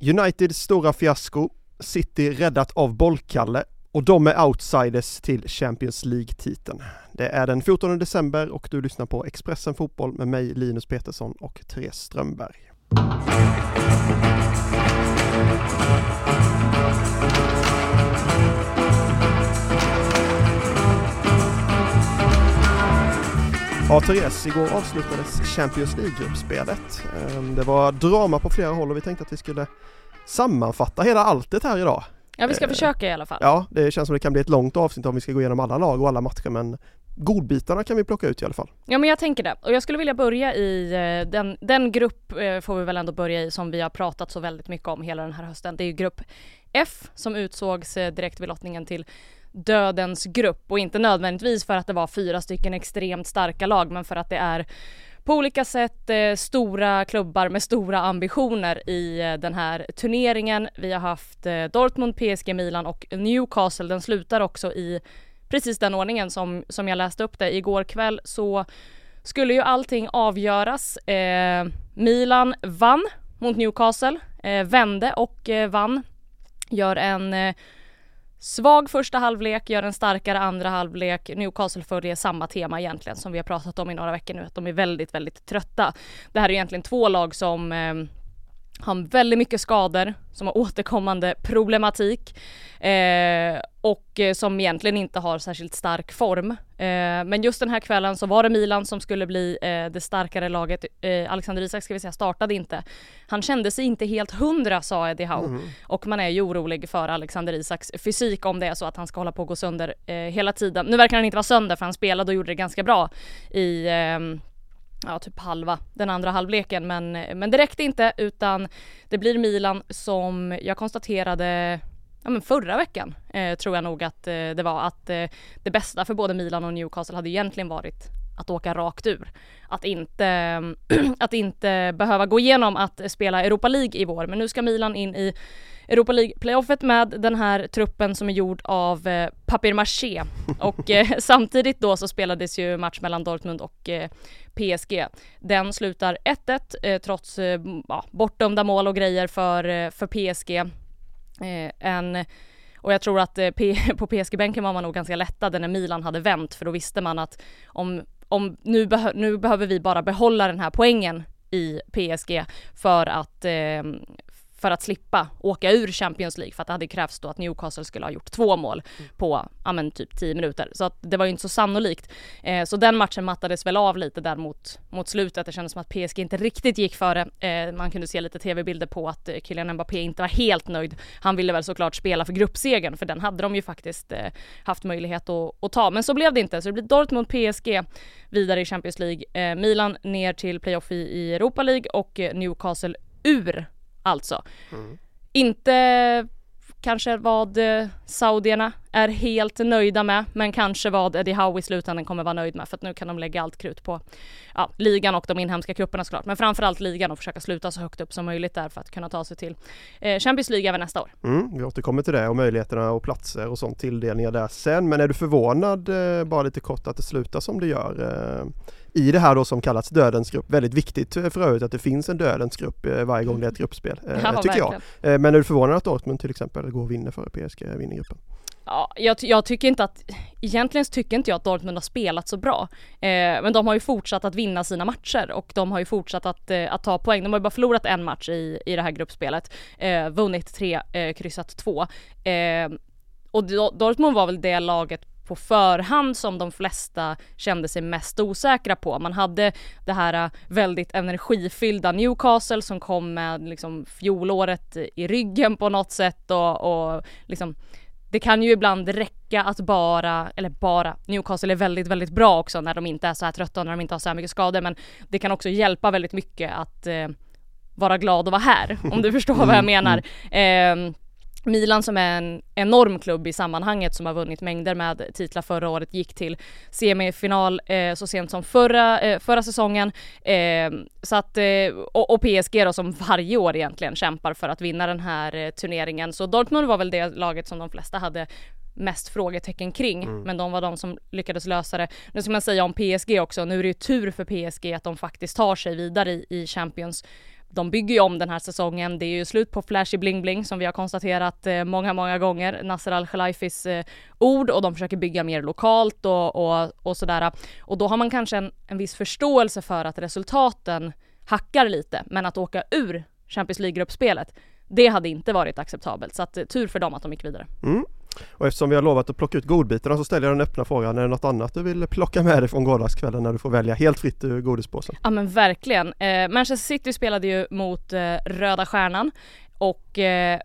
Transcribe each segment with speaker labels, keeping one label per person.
Speaker 1: Uniteds stora fiasko, City räddat av bollkalle och de är outsiders till Champions League-titeln. Det är den 14 december och du lyssnar på Expressen Fotboll med mig Linus Petersson och Therese Strömberg. Ja, Therese, igår avslutades Champions League-gruppspelet. Ehm, det var drama på flera håll och vi tänkte att vi skulle sammanfatta hela alltet här idag.
Speaker 2: Ja, vi ska försöka i alla fall.
Speaker 1: Ja, det känns som det kan bli ett långt avsnitt om vi ska gå igenom alla lag och alla matcher, men godbitarna kan vi plocka ut i alla fall.
Speaker 2: Ja, men jag tänker det. Och jag skulle vilja börja i eh, den, den grupp, eh, får vi väl ändå börja i, som vi har pratat så väldigt mycket om hela den här hösten. Det är ju grupp F som utsågs eh, direkt vid lottningen till dödens grupp och inte nödvändigtvis för att det var fyra stycken extremt starka lag men för att det är på olika sätt eh, stora klubbar med stora ambitioner i eh, den här turneringen. Vi har haft eh, Dortmund, PSG, Milan och Newcastle. Den slutar också i precis den ordningen som, som jag läste upp det. Igår kväll så skulle ju allting avgöras. Eh, Milan vann mot Newcastle, eh, vände och eh, vann. Gör en eh, Svag första halvlek, gör en starkare andra halvlek. Newcastle följer samma tema egentligen som vi har pratat om i några veckor nu, att de är väldigt, väldigt trötta. Det här är egentligen två lag som ehm, har väldigt mycket skador, som har återkommande problematik eh, och eh, som egentligen inte har särskilt stark form. Eh, men just den här kvällen så var det Milan som skulle bli eh, det starkare laget. Eh, Alexander Isak ska vi säga startade inte. Han kände sig inte helt hundra sa Eddie Howe mm. och man är ju orolig för Alexander Isaks fysik om det är så att han ska hålla på att gå sönder eh, hela tiden. Nu verkar han inte vara sönder för han spelade och gjorde det ganska bra i ehm, ja, typ halva den andra halvleken men, men det räckte inte utan det blir Milan som jag konstaterade ja, men förra veckan eh, tror jag nog att eh, det var att eh, det bästa för både Milan och Newcastle hade egentligen varit att åka rakt ur. Att inte, att inte behöva gå igenom att spela Europa League i vår. Men nu ska Milan in i Europa League-playoffet med den här truppen som är gjord av eh, papier-maché. Och eh, samtidigt då så spelades ju match mellan Dortmund och eh, PSG. Den slutar 1-1 eh, trots eh, ja, bortdömda mål och grejer för, eh, för PSG. Eh, en och jag tror att på PSG-bänken var man nog ganska lättade när Milan hade vänt för då visste man att om om nu, beh nu behöver vi bara behålla den här poängen i PSG för att eh, för att slippa åka ur Champions League för att det hade krävts då att Newcastle skulle ha gjort två mål mm. på, ja men typ 10 minuter. Så att det var ju inte så sannolikt. Eh, så den matchen mattades väl av lite där mot, mot slutet. Det kändes som att PSG inte riktigt gick före. Eh, man kunde se lite tv-bilder på att eh, Kylian Mbappé inte var helt nöjd. Han ville väl såklart spela för gruppsegern för den hade de ju faktiskt eh, haft möjlighet att, att, ta. Men så blev det inte. Så det blir Dortmund PSG vidare i Champions League. Eh, Milan ner till playoff i, i Europa League och eh, Newcastle ur alltså. Mm. Inte kanske vad eh, saudierna är helt nöjda med, men kanske vad Eddie Howe i slutändan kommer vara nöjd med för att nu kan de lägga allt krut på ja, ligan och de inhemska kupperna såklart, men framförallt ligan och försöka sluta så högt upp som möjligt där för att kunna ta sig till eh, Champions League även nästa år.
Speaker 1: Mm, vi återkommer till det och möjligheterna och platser och sånt tilldelningar där sen, men är du förvånad eh, bara lite kort att det slutar som det gör? Eh, i det här då som kallas dödens grupp. Väldigt viktigt för övrigt att det finns en dödens grupp eh, varje gång det är ett gruppspel, eh, ja, tycker verkligen. jag. Eh, men är du förvånad att Dortmund till exempel går och vinner före PSG, vinner gruppen?
Speaker 2: Ja, jag, jag, tycker inte att, egentligen tycker inte jag att Dortmund har spelat så bra. Eh, men de har ju fortsatt att vinna sina matcher och de har ju fortsatt att, eh, att ta poäng. De har ju bara förlorat en match i, i det här gruppspelet. Eh, vunnit tre, eh, kryssat två. Eh, och Dortmund var väl det laget på förhand som de flesta kände sig mest osäkra på. Man hade det här äh, väldigt energifyllda Newcastle som kom med liksom fjolåret i ryggen på något sätt och, och liksom det kan ju ibland räcka att bara, eller bara, Newcastle är väldigt, väldigt bra också när de inte är så här trötta och när de inte har så här mycket skador men det kan också hjälpa väldigt mycket att eh, vara glad och vara här, om du förstår vad jag mm, menar. Eh, Milan som är en enorm klubb i sammanhanget som har vunnit mängder med titlar förra året gick till semifinal eh, så sent som förra, eh, förra säsongen. Eh, så att, eh, och, och, PSG då som varje år egentligen kämpar för att vinna den här eh, turneringen. Så Dortmund var väl det laget som de flesta hade mest frågetecken kring, mm. men de var de som lyckades lösa det. Nu ska man säga om PSG också, nu är det ju tur för PSG att de faktiskt tar sig vidare i, i Champions de bygger ju om den här säsongen. Det är ju slut på flashy bling bling som vi har konstaterat eh, många, många gånger. Nasser Al-Khelaifis eh, ord och de försöker bygga mer lokalt och, och, och sådär. Och då har man kanske en, en viss förståelse för att resultaten hackar lite, men att åka ur Champions League-gruppspelet, det hade inte varit acceptabelt. Så att, eh, tur för dem att de gick vidare.
Speaker 1: Mm. Och eftersom vi har lovat att plocka ut godbitarna så ställer jag den öppna frågan. Är det något annat du vill plocka med dig från gårdagskvällen när du får välja helt fritt ur godispåsen?
Speaker 2: Ja men verkligen. Eh, Manchester City spelade ju mot eh, Röda Stjärnan och eh,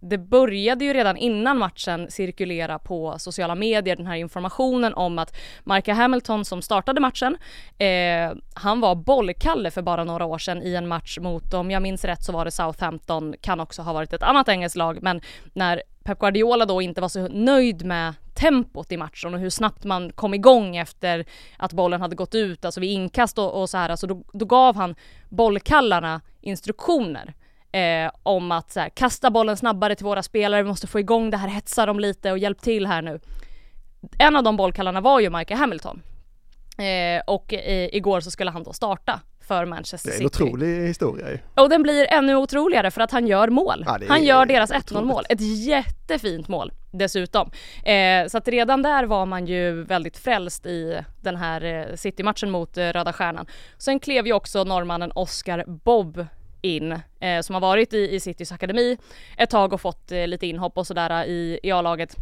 Speaker 2: det, började ju redan innan matchen cirkulera på sociala medier den här informationen om att Micah Hamilton som startade matchen, eh, han var bollkalle för bara några år sedan i en match mot, om jag minns rätt så var det Southampton, kan också ha varit ett annat engelskt lag, men när Pep Guardiola då inte var så nöjd med tempot i matchen och hur snabbt man kom igång efter att bollen hade gått ut, alltså vid inkast och, och så här, alltså då, då gav han bollkallarna instruktioner eh, om att så här, kasta bollen snabbare till våra spelare, vi måste få igång det här, hetsa dem lite och hjälp till här nu. En av de bollkallarna var ju Michael Hamilton. Eh, och eh, igår så skulle han då starta för Manchester City.
Speaker 1: Det är en otrolig historia ju.
Speaker 2: Och den blir ännu otroligare för att han gör mål. Ja, han gör deras 1-0 mål. Ett jättefint mål dessutom. Eh, så att redan där var man ju väldigt frälst i den här eh, City-matchen mot eh, Röda Stjärnan. Sen klev ju också norrmannen Oscar Bob in, eh, som har varit i, i Citys akademi ett tag och fått eh, lite inhopp och sådär eh, i, i A-laget.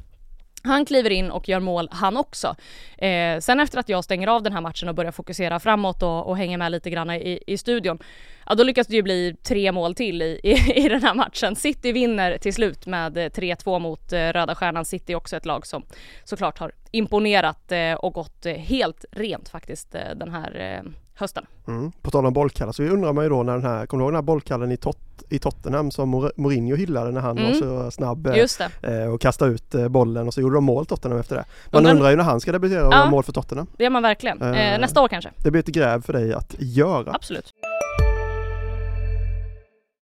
Speaker 2: Han kliver in och gör mål han också. Eh, sen efter att jag stänger av den här matchen och börjar fokusera framåt och, och hänger med lite grann i, i studion, ja då lyckas det ju bli tre mål till i, i, i den här matchen. City vinner till slut med eh, 3-2 mot eh, Röda Stjärnan. City är också ett lag som såklart har imponerat eh, och gått eh, helt rent faktiskt eh, den här eh, hösten.
Speaker 1: Mm. På tal om bollkallar så undrar man ju då när den här, kommer du ihåg den här bollkallen i, tot, i Tottenham som Mourinho hyllade när han mm. var så snabb eh, och kastade ut eh, bollen och så gjorde de mål Tottenham efter det. Man undrar, undrar ju när han ska debutera och ja, göra mål för Tottenham.
Speaker 2: Det gör man verkligen. Eh, nästa år kanske.
Speaker 1: Det blir ett gräv för dig att göra.
Speaker 2: Absolut.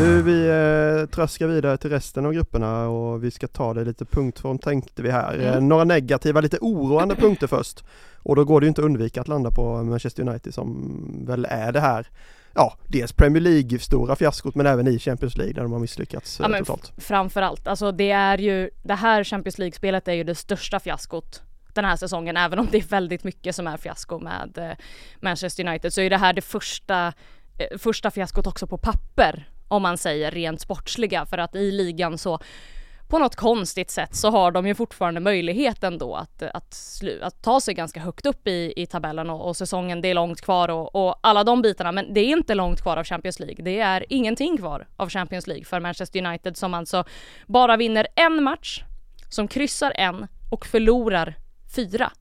Speaker 1: Du, vi eh, tröskar vidare till resten av grupperna och vi ska ta det lite punktform tänkte vi här. Mm. Eh, några negativa, lite oroande punkter först. Och då går det ju inte att undvika att landa på Manchester United som väl är det här ja, dels Premier League stora fiaskot men även i Champions League där de har misslyckats ja, totalt.
Speaker 2: Framförallt, alltså det är ju, det här Champions League-spelet är ju det största fiaskot den här säsongen, även om det är väldigt mycket som är fiasko med eh, Manchester United, så är det här det första, eh, första fiaskot också på papper om man säger rent sportsliga för att i ligan så på något konstigt sätt så har de ju fortfarande möjligheten då att, att, att ta sig ganska högt upp i, i tabellen och, och säsongen, det är långt kvar och, och, alla de bitarna, men det är inte långt kvar av Champions League. Det är ingenting kvar av Champions League för Manchester United som alltså bara vinner en match, som kryssar en och förlorar fyra.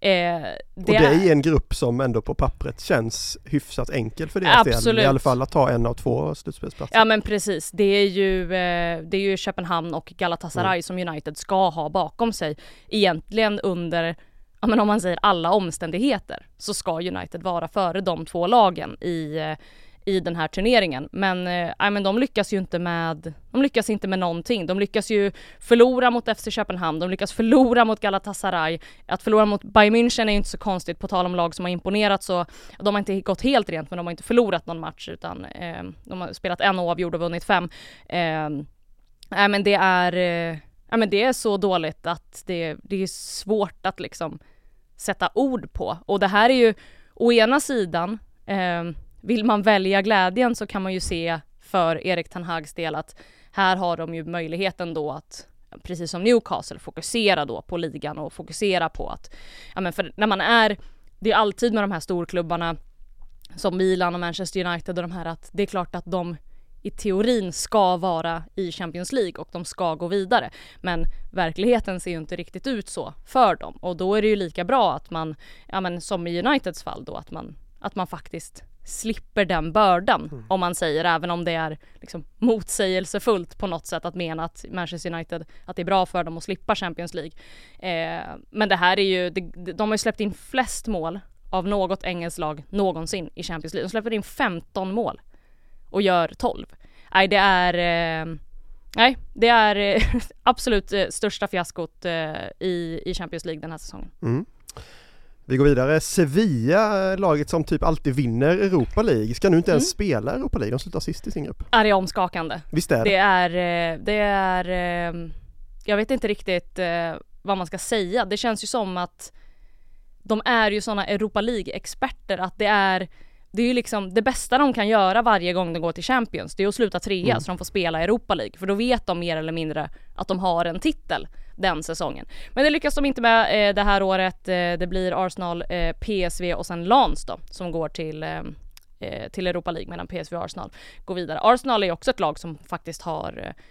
Speaker 1: Eh, det och det är en grupp som ändå på pappret känns hyfsat enkel för deras absolut. del. I alla fall att ta en av två slutspelsplatser.
Speaker 2: Ja men precis. Det är ju, eh, det är ju Köpenhamn och Galatasaray mm. som United ska ha bakom sig. Egentligen under ja men om man säger alla omständigheter så ska United vara före de två lagen i eh, i den här turneringen. Men, eh, men de lyckas ju inte med, de lyckas inte med någonting. De lyckas ju förlora mot FC Köpenhamn, de lyckas förlora mot Galatasaray. Att förlora mot Bayern München är ju inte så konstigt, på tal om lag som har imponerat så, de har inte gått helt rent men de har inte förlorat någon match utan eh, de har spelat en oavgjord och vunnit fem. Eh, men det är, eh, men det är så dåligt att det, det är svårt att liksom sätta ord på. Och det här är ju å ena sidan eh, vill man välja glädjen så kan man ju se för Erik Ten Hags del att här har de ju möjligheten då att precis som Newcastle fokusera då på ligan och fokusera på att ja men för när man är det är alltid med de här storklubbarna som Milan och Manchester United och de här att det är klart att de i teorin ska vara i Champions League och de ska gå vidare. Men verkligheten ser ju inte riktigt ut så för dem och då är det ju lika bra att man, ja men som i Uniteds fall då, att man, att man faktiskt slipper den bördan
Speaker 1: Mm.
Speaker 2: om man säger även om det är liksom motsägelsefullt på något sätt att mena att Manchester United att det är bra för dem att slippa Champions League. Eh, men det här är ju, det, de har ju släppt in flest mål av något engelskt lag någonsin i Champions League. De släpper in 15 mål och gör 12. Nej det är eh, Nej, det är eh, absolut eh, största fiaskot eh, i, i Champions League den här säsongen.
Speaker 1: Mm. Vi går vidare. Sevilla, laget som typ alltid vinner Europa League, ska nu inte ens
Speaker 2: Mm.
Speaker 1: spela Europa League. De slutar sist i sin grupp.
Speaker 2: Är det omskakande?
Speaker 1: Visst är det?
Speaker 2: Det är, eh, det är, eh, jag vet inte riktigt eh, vad man ska säga. Det känns ju som att de är ju sådana Europa League-experter att det är det är ju liksom det bästa de kan göra varje gång de går till Champions, det är att sluta trea
Speaker 1: Mm.
Speaker 2: så de får spela Europa League. För då vet de mer eller mindre att de har en titel den säsongen. Men det lyckas de inte med eh, det här året. Eh, det blir Arsenal, eh, PSV och sen Lans då som går till eh, eh till Europa League medan PSV och Arsenal går vidare. Arsenal är också ett lag som faktiskt har eh,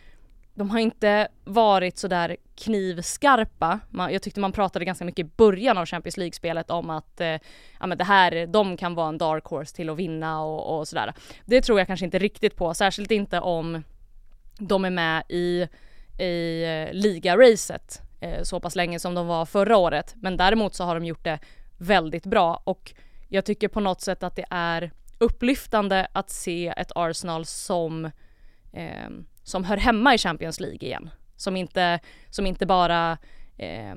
Speaker 2: de har inte varit sådär knivskarpa. Man, jag tyckte man pratade ganska mycket i början av Champions League-spelet om att eh, ja, men det här, de kan vara en dark horse till att vinna och, och sådär. Det tror jag kanske inte riktigt på, särskilt inte om de är med i, i eh, ligaracet eh, så pass länge som de var förra året. Men däremot så har de gjort det väldigt bra och jag tycker på något sätt att det är upplyftande att se ett Arsenal som eh, som hör hemma i Champions League igen. Som inte, som inte bara eh,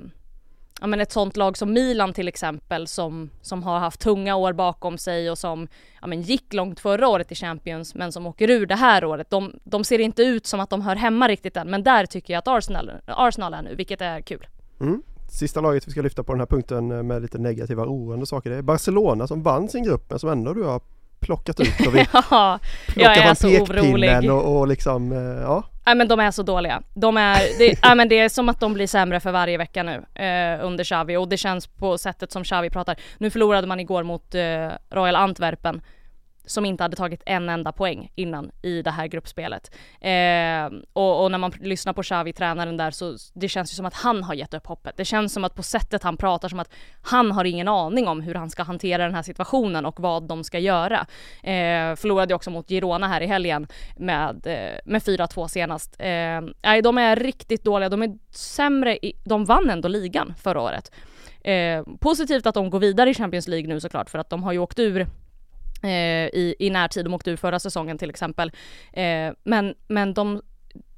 Speaker 2: ja men ett sånt lag som Milan till exempel som, som har haft tunga år bakom sig och som ja men gick långt förra året i Champions men som åker ur det här året. De, de ser inte ut som att de hör hemma riktigt än men där tycker jag att Arsenal, Arsenal är nu vilket är kul.
Speaker 1: Mm. Sista laget vi ska lyfta på den här punkten med lite negativa oroande saker det är Barcelona som vann sin grupp men som ändå du har plockat ut och vi
Speaker 2: Ja,
Speaker 1: plockar fram
Speaker 2: så
Speaker 1: pekpinnen och, och liksom eh, ja.
Speaker 2: Nej men de är så dåliga. De är, det, nej, men det är som att de blir sämre för varje vecka nu eh, under Xavi och det känns på sättet som Xavi pratar. Nu förlorade man igår mot eh, Royal Antwerpen som inte hade tagit en enda poäng innan i det här gruppspelet. Eh, och, och när man lyssnar på Xavi, tränaren där, så det känns ju som att han har gett upp hoppet. Det känns som att på sättet han pratar som att han har ingen aning om hur han ska hantera den här situationen och vad de ska göra. Eh, förlorade också mot Girona här i helgen med, eh, med 4-2 senast. Eh, nej, de är riktigt dåliga. De är sämre i, de vann ändå ligan förra året. Eh, positivt att de går vidare i Champions League nu såklart för att de har ju åkt ur Eh, i, i närtid. De åkte ur förra säsongen till exempel. Eh, men men de,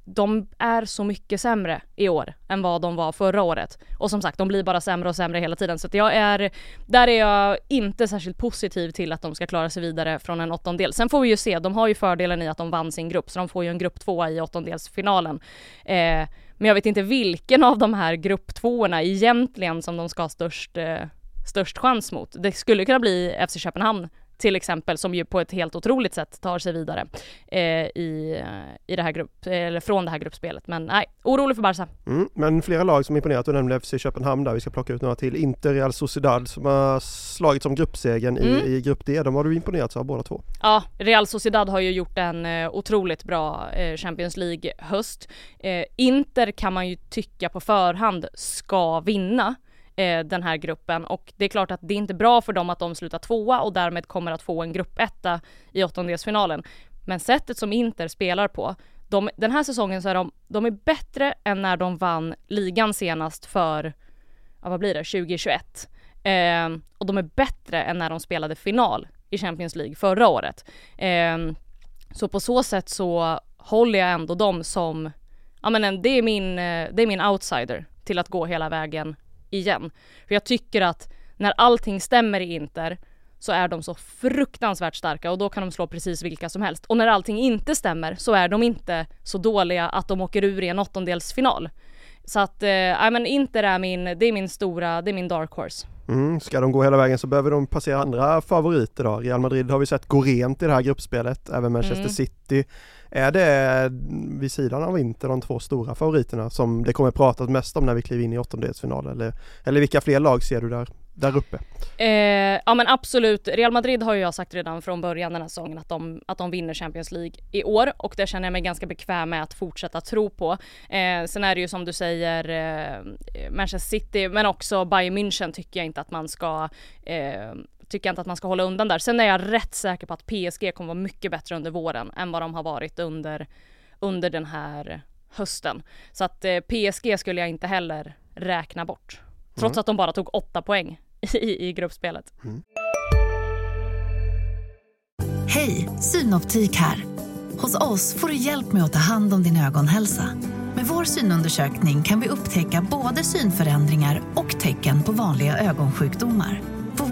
Speaker 2: de är så mycket sämre i år än vad de var förra året. Och som sagt, de blir bara sämre och sämre hela tiden. Så att jag är, där är jag inte särskilt positiv till att de ska klara sig vidare från en åttondel. Sen får vi ju se, de har ju fördelen i att de vann sin grupp, så de får ju en grupp tvåa i åttondelsfinalen. Eh, men jag vet inte vilken av de här grupptvåorna egentligen som de ska ha störst, eh, störst chans mot. Det skulle kunna bli FC Köpenhamn till exempel som ju på ett helt otroligt sätt tar sig vidare eh, i, i det här grupp, eller från det här gruppspelet. Men nej, orolig för Barca.
Speaker 1: Mm. Men flera lag som imponerat, du nämnde FC Köpenhamn där, vi ska plocka ut några till. Inter, Real Sociedad som har slagit som gruppsegern
Speaker 2: Mm.
Speaker 1: i, i grupp D. De har du imponerats av båda två.
Speaker 2: Ja, Real Sociedad har ju gjort en eh, otroligt bra eh, Champions League-höst. Eh, Inter kan man ju tycka på förhand ska vinna eh, den här gruppen och det är klart att det är inte bra för dem att de slutar tvåa och därmed kommer att få en gruppetta i åttondelsfinalen. Men sättet som Inter spelar på, de, den här säsongen så är de, de är bättre än när de vann ligan senast för, ja vad blir det, 2021. Eh, och de är bättre än när de spelade final i Champions League förra året. Eh, så på så sätt så håller jag ändå dem som, ja men det är min, eh, det är min outsider till att gå hela vägen igen. För jag tycker att när allting stämmer i Inter så är de så fruktansvärt starka och då kan de slå precis vilka som helst. Och när allting inte stämmer så är de inte så dåliga att de åker ur i en åttondelsfinal. Så att, eh, ja men Inter är min, det är min stora, det är min dark horse.
Speaker 1: Mm. Ska de gå hela vägen så behöver de passera andra favoriter då. Real Madrid har vi sett gå rent i det här gruppspelet, även Manchester
Speaker 2: Mm.
Speaker 1: City. Är det vid sidan av Inter de två stora favoriterna som det kommer pratas mest om när vi kliver in i åttondelsfinal? Eller, eller vilka fler lag ser du där, där uppe?
Speaker 2: Eh, ja men absolut, Real Madrid har ju jag sagt redan från början den här säsongen att de, att de vinner Champions League i år och det känner jag mig ganska bekväm med att fortsätta tro på. Eh, sen är det ju som du säger eh, Manchester City men också Bayern München tycker jag inte att man ska eh, tycker jag inte att man ska hålla undan där. Sen är jag rätt säker på att PSG kommer vara mycket bättre under våren än vad de har varit under, under den här hösten. Så att eh, PSG skulle jag inte heller räkna bort. Trots mm. att de bara tog åtta poäng i, i gruppspelet. Mm.
Speaker 3: Hej, Synoptik här. Hos oss får du hjälp med att ta hand om din ögonhälsa. Med vår synundersökning kan vi upptäcka både synförändringar och tecken på vanliga ögonsjukdomar.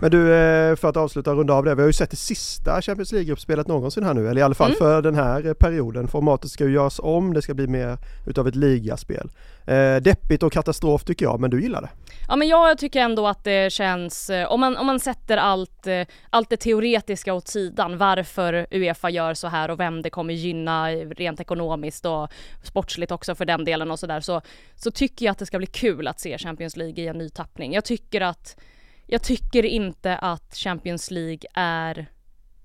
Speaker 1: Men du, eh, för att avsluta och runda av det. Vi har ju sett det sista Champions League-gruppspelet någonsin här nu, eller i alla fall mm. för den här eh, perioden. Formatet ska ju göras om, det ska bli mer utav ett ligaspel. Eh, deppigt och katastrof tycker jag, men du gillar det?
Speaker 2: Ja men jag tycker ändå att det känns, om man, om man sätter allt, allt det teoretiska åt sidan, varför Uefa gör så här och vem det kommer gynna rent ekonomiskt och sportsligt också för den delen och sådär, så, så tycker jag att det ska bli kul att se Champions League i en ny tappning. Jag tycker att jag tycker inte att Champions League är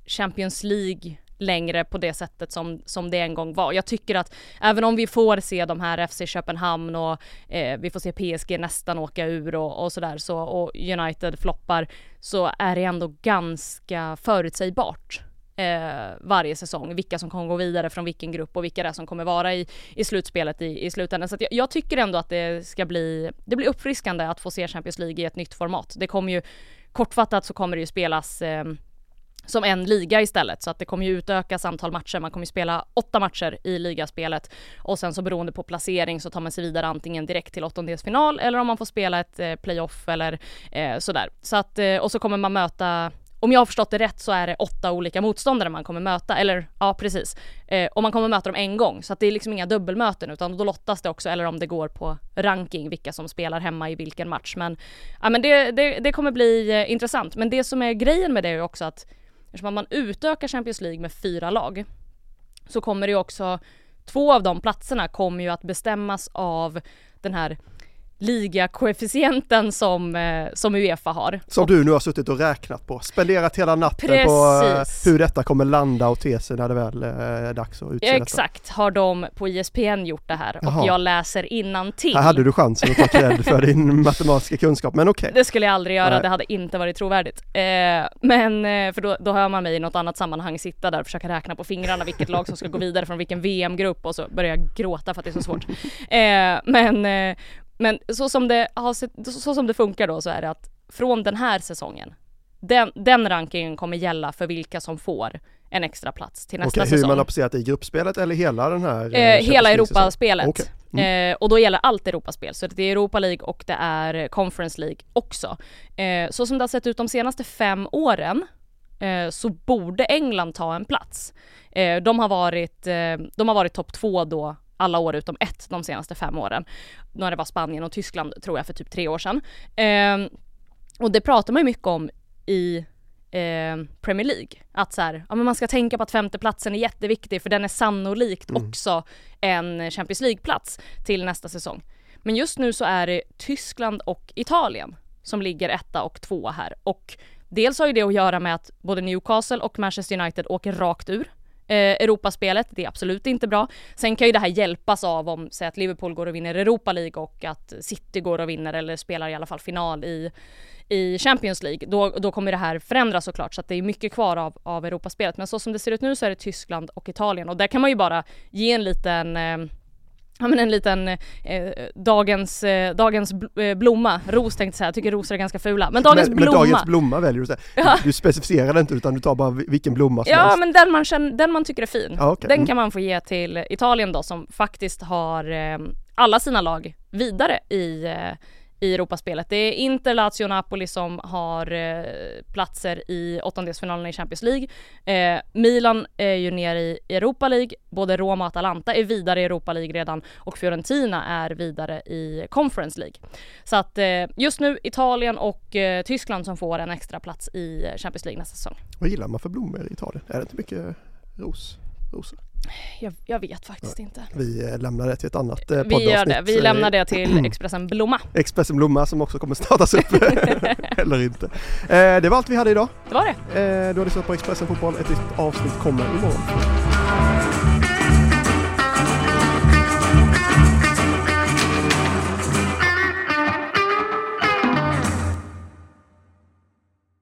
Speaker 2: Champions League längre på det sättet som, som det en gång var. Jag tycker att även om vi får se de här FC Köpenhamn och eh, vi får se PSG nästan åka ur och, och sådär så och United floppar så är det ändå ganska förutsägbart eh, varje säsong, vilka som kommer gå vidare från vilken grupp och vilka det är som kommer vara i, i slutspelet i, i slutändan. Så jag, jag, tycker ändå att det ska bli, det blir uppfriskande att få se Champions League i ett nytt format. Det kommer ju, kortfattat så kommer det ju spelas eh, som en liga istället så att det kommer ju utökas antal matcher. Man kommer ju spela åtta matcher i ligaspelet och sen så beroende på placering så tar man sig vidare antingen direkt till åttondelsfinal eller om man får spela ett eh, playoff eller eh, sådär. Så att, eh, och så kommer man möta om jag har förstått det rätt så är det åtta olika motståndare man kommer möta, eller ja precis. Eh, och man kommer möta dem en gång, så att det är liksom inga dubbelmöten utan då lottas det också, eller om det går på ranking, vilka som spelar hemma i vilken match. Men, ja, men det, det, det kommer bli eh, intressant. Men det som är grejen med det är också att eftersom man utökar Champions League med fyra lag så kommer det ju också, två av de platserna kommer ju att bestämmas av den här ligakoefficienten som, eh, som Uefa har.
Speaker 1: Som du nu har suttit och räknat på, spenderat hela natten precis. på eh, hur detta kommer landa och te sig när det väl eh, är dags att utse
Speaker 2: Exakt, detta. har de på ISPN gjort det här Jaha. och jag läser till.
Speaker 1: Här hade du chansen att ta cred för din matematiska kunskap, men okej. Okay.
Speaker 2: Det skulle jag aldrig göra, Nej. det hade inte varit trovärdigt. Eh, men, eh, för då, då hör man mig i något annat sammanhang sitta där och försöka räkna på fingrarna vilket lag som ska gå vidare från vilken VM-grupp och så börjar jag gråta för att det är så svårt. Eh, men, men så som, det har sett, så som det funkar då så är det att från den här säsongen, den, den rankingen kommer gälla för vilka som får en extra plats till nästa
Speaker 1: okay,
Speaker 2: säsong.
Speaker 1: Hur man har placerat i gruppspelet eller hela den här?
Speaker 2: Eh, eh hela Europaspelet. Okay. Mm. Eh, och då gäller allt Europaspel, så det är Europa League och det är Conference League också. Eh, så som det har sett ut de senaste fem åren eh, så borde England ta en plats. Eh, de har varit, de har varit topp två då alla år utom ett de senaste fem åren. När det var Spanien och Tyskland tror jag för typ tre år sedan. Eh, och det pratar man ju mycket om i eh, Premier League. Att så här, ja, men man ska tänka på att femteplatsen är jätteviktig för den är sannolikt mm. också en Champions League-plats till nästa säsong. Men just nu så är det Tyskland och Italien som ligger etta och tvåa här och dels har ju det att göra med att både Newcastle och Manchester United åker rakt ur eh, Europaspelet. Det är absolut inte bra. Sen kan ju det här hjälpas av om, säg att Liverpool går och vinner Europa League och att City går och vinner eller spelar i alla fall final i i Champions League, då, då kommer det här förändras såklart så att det är mycket kvar av, av Europaspelet. Men så som det ser ut nu så är det Tyskland och Italien och där kan man ju bara ge en liten eh, ja men en liten eh, dagens, eh, dagens eh, blomma, ros tänkte jag säga, jag tycker rosor är ganska fula. Men dagens men, blomma.
Speaker 1: Men dagens blomma väljer du säga. Ja. Du specificerar inte utan du tar bara vilken blomma som
Speaker 2: Ja
Speaker 1: helst.
Speaker 2: men den man, känner, den man tycker är fin. Ah, okay. Den mm. kan man få ge till Italien då som faktiskt har eh, alla sina lag vidare i eh, i Europaspelet. Det är Inter, Lazio och Napoli som har eh, platser i åttondelsfinalerna i Champions League. Eh, Milan är ju nere i Europa League, både Roma och Atalanta är vidare i Europa League redan och Fiorentina är vidare i Conference League. Så att eh, just nu Italien och eh, Tyskland som får en extra plats i Champions League nästa säsong.
Speaker 1: Vad gillar man för blommor i Italien? Är det inte mycket ros? Rosor?
Speaker 2: Jag, jag vet faktiskt inte.
Speaker 1: Vi eh, lämnar det till ett annat eh, poddavsnitt.
Speaker 2: Vi gör det. Vi
Speaker 1: Eh,
Speaker 2: lämnar det till Expressen Blomma.
Speaker 1: Expressen Blomma som också kommer startas upp. Eller inte. Eh, det var allt vi hade idag.
Speaker 2: Det var det.
Speaker 1: Eh, du har lyssnat på Expressen Fotboll. Ett nytt avsnitt kommer imorgon.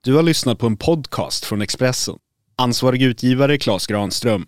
Speaker 4: Du har lyssnat på en podcast från Expressen. Ansvarig utgivare Klas Granström